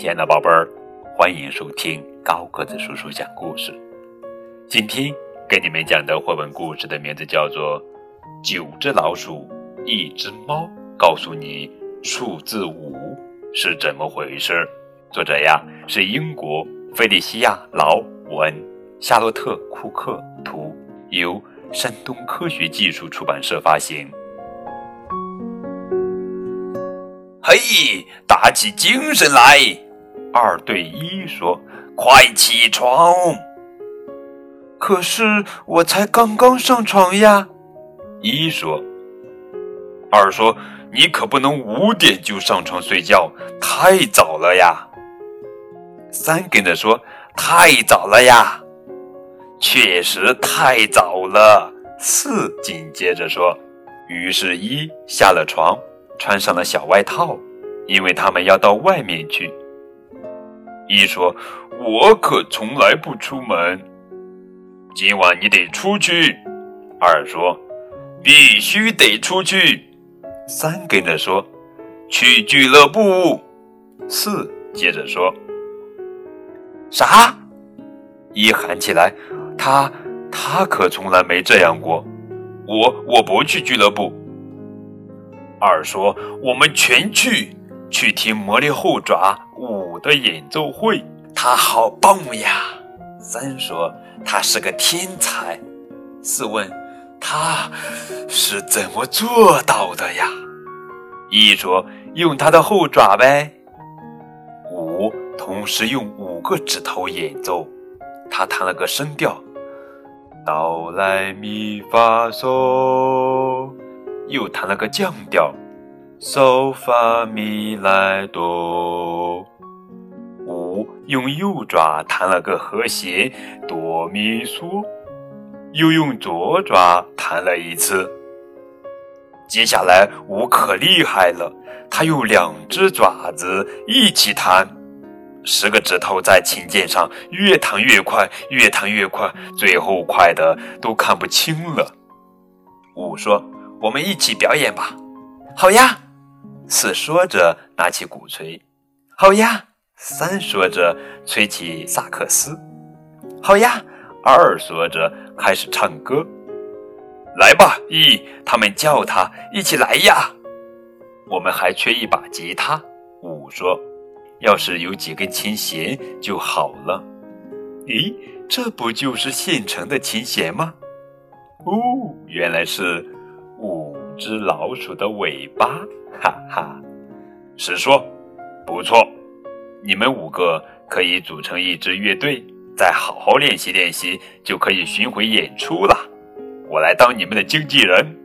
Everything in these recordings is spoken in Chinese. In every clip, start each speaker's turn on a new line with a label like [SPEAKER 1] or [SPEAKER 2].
[SPEAKER 1] 亲爱的宝贝儿，欢迎收听高个子叔叔讲故事。今天给你们讲的绘本故事的名字叫做《九只老鼠，一只猫》，告诉你数字五是怎么回事。作者呀是英国菲利西亚·劳文、夏洛特·库克图，由山东科学技术出版社发行。嘿，打起精神来！二对一说：“快起床！”
[SPEAKER 2] 可是我才刚刚上床呀。
[SPEAKER 1] 一说：“二说，你可不能五点就上床睡觉，太早了呀。”三跟着说：“太早了呀。”确实太早了。四紧接着说：“于是，一下了床。”穿上了小外套，因为他们要到外面去。一说：“我可从来不出门，今晚你得出去。”二说：“必须得出去。”三跟着说：“去俱乐部。”四接着说：“啥？”一喊起来：“他他可从来没这样过。”我我不去俱乐部。二说：“我们全去，去听魔力后爪的演奏会，他好棒呀！”三说：“他是个天才。”四问：“他是怎么做到的呀？”一说：“用他的后爪呗。”五同时用五个指头演奏，他弹了个声调：哆来咪发嗦。又弹了个降调，嗦发咪来哆。用右爪弹了个和弦，哆咪嗦。又用左爪弹了一次。接下来五可厉害了，他用两只爪子一起弹，十个指头在琴键上越弹越快，越弹越快，最后快的都看不清了。五说。我们一起表演吧，
[SPEAKER 2] 好呀。
[SPEAKER 1] 四说着拿起鼓槌，好呀。三说着吹起萨克斯，
[SPEAKER 2] 好呀。
[SPEAKER 1] 二说着开始唱歌，来吧。一他们叫他一起来呀。我们还缺一把吉他。五说，要是有几根琴弦就好了。咦，这不就是现成的琴弦吗？哦，原来是。五只老鼠的尾巴，哈哈！是说，不错，你们五个可以组成一支乐队，再好好练习练习，就可以巡回演出了。我来当你们的经纪人。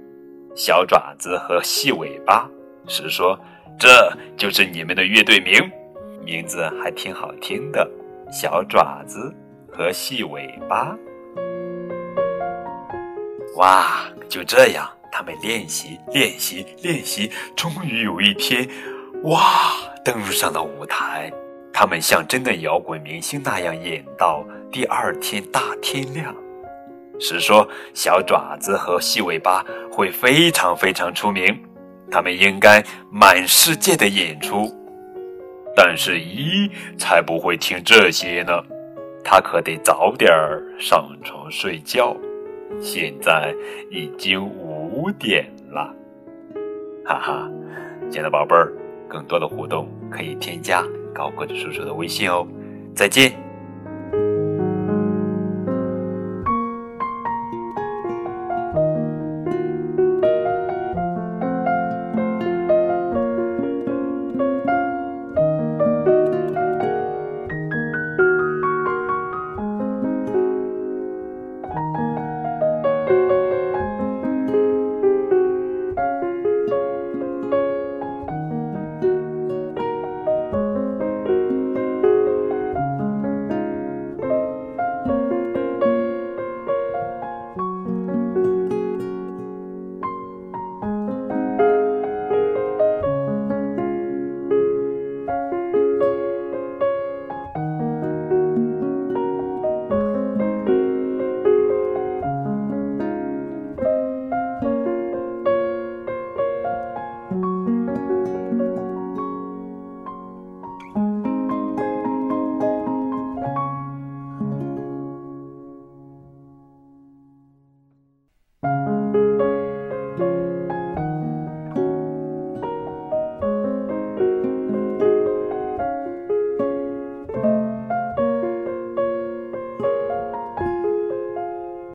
[SPEAKER 1] 小爪子和细尾巴是说，这就是你们的乐队名，名字还挺好听的。小爪子和细尾巴，哇，就这样。他们练习，练习，练习，终于有一天，哇，登上了舞台。他们像真的摇滚明星那样演到第二天大天亮。是说，小爪子和细尾巴会非常非常出名，他们应该满世界的演出。但是，一才不会听这些呢，他可得早点儿上床睡觉。现在已经五。点了，哈哈，亲爱的宝贝儿，更多的互动可以添加高个子叔叔的微信哦，再见。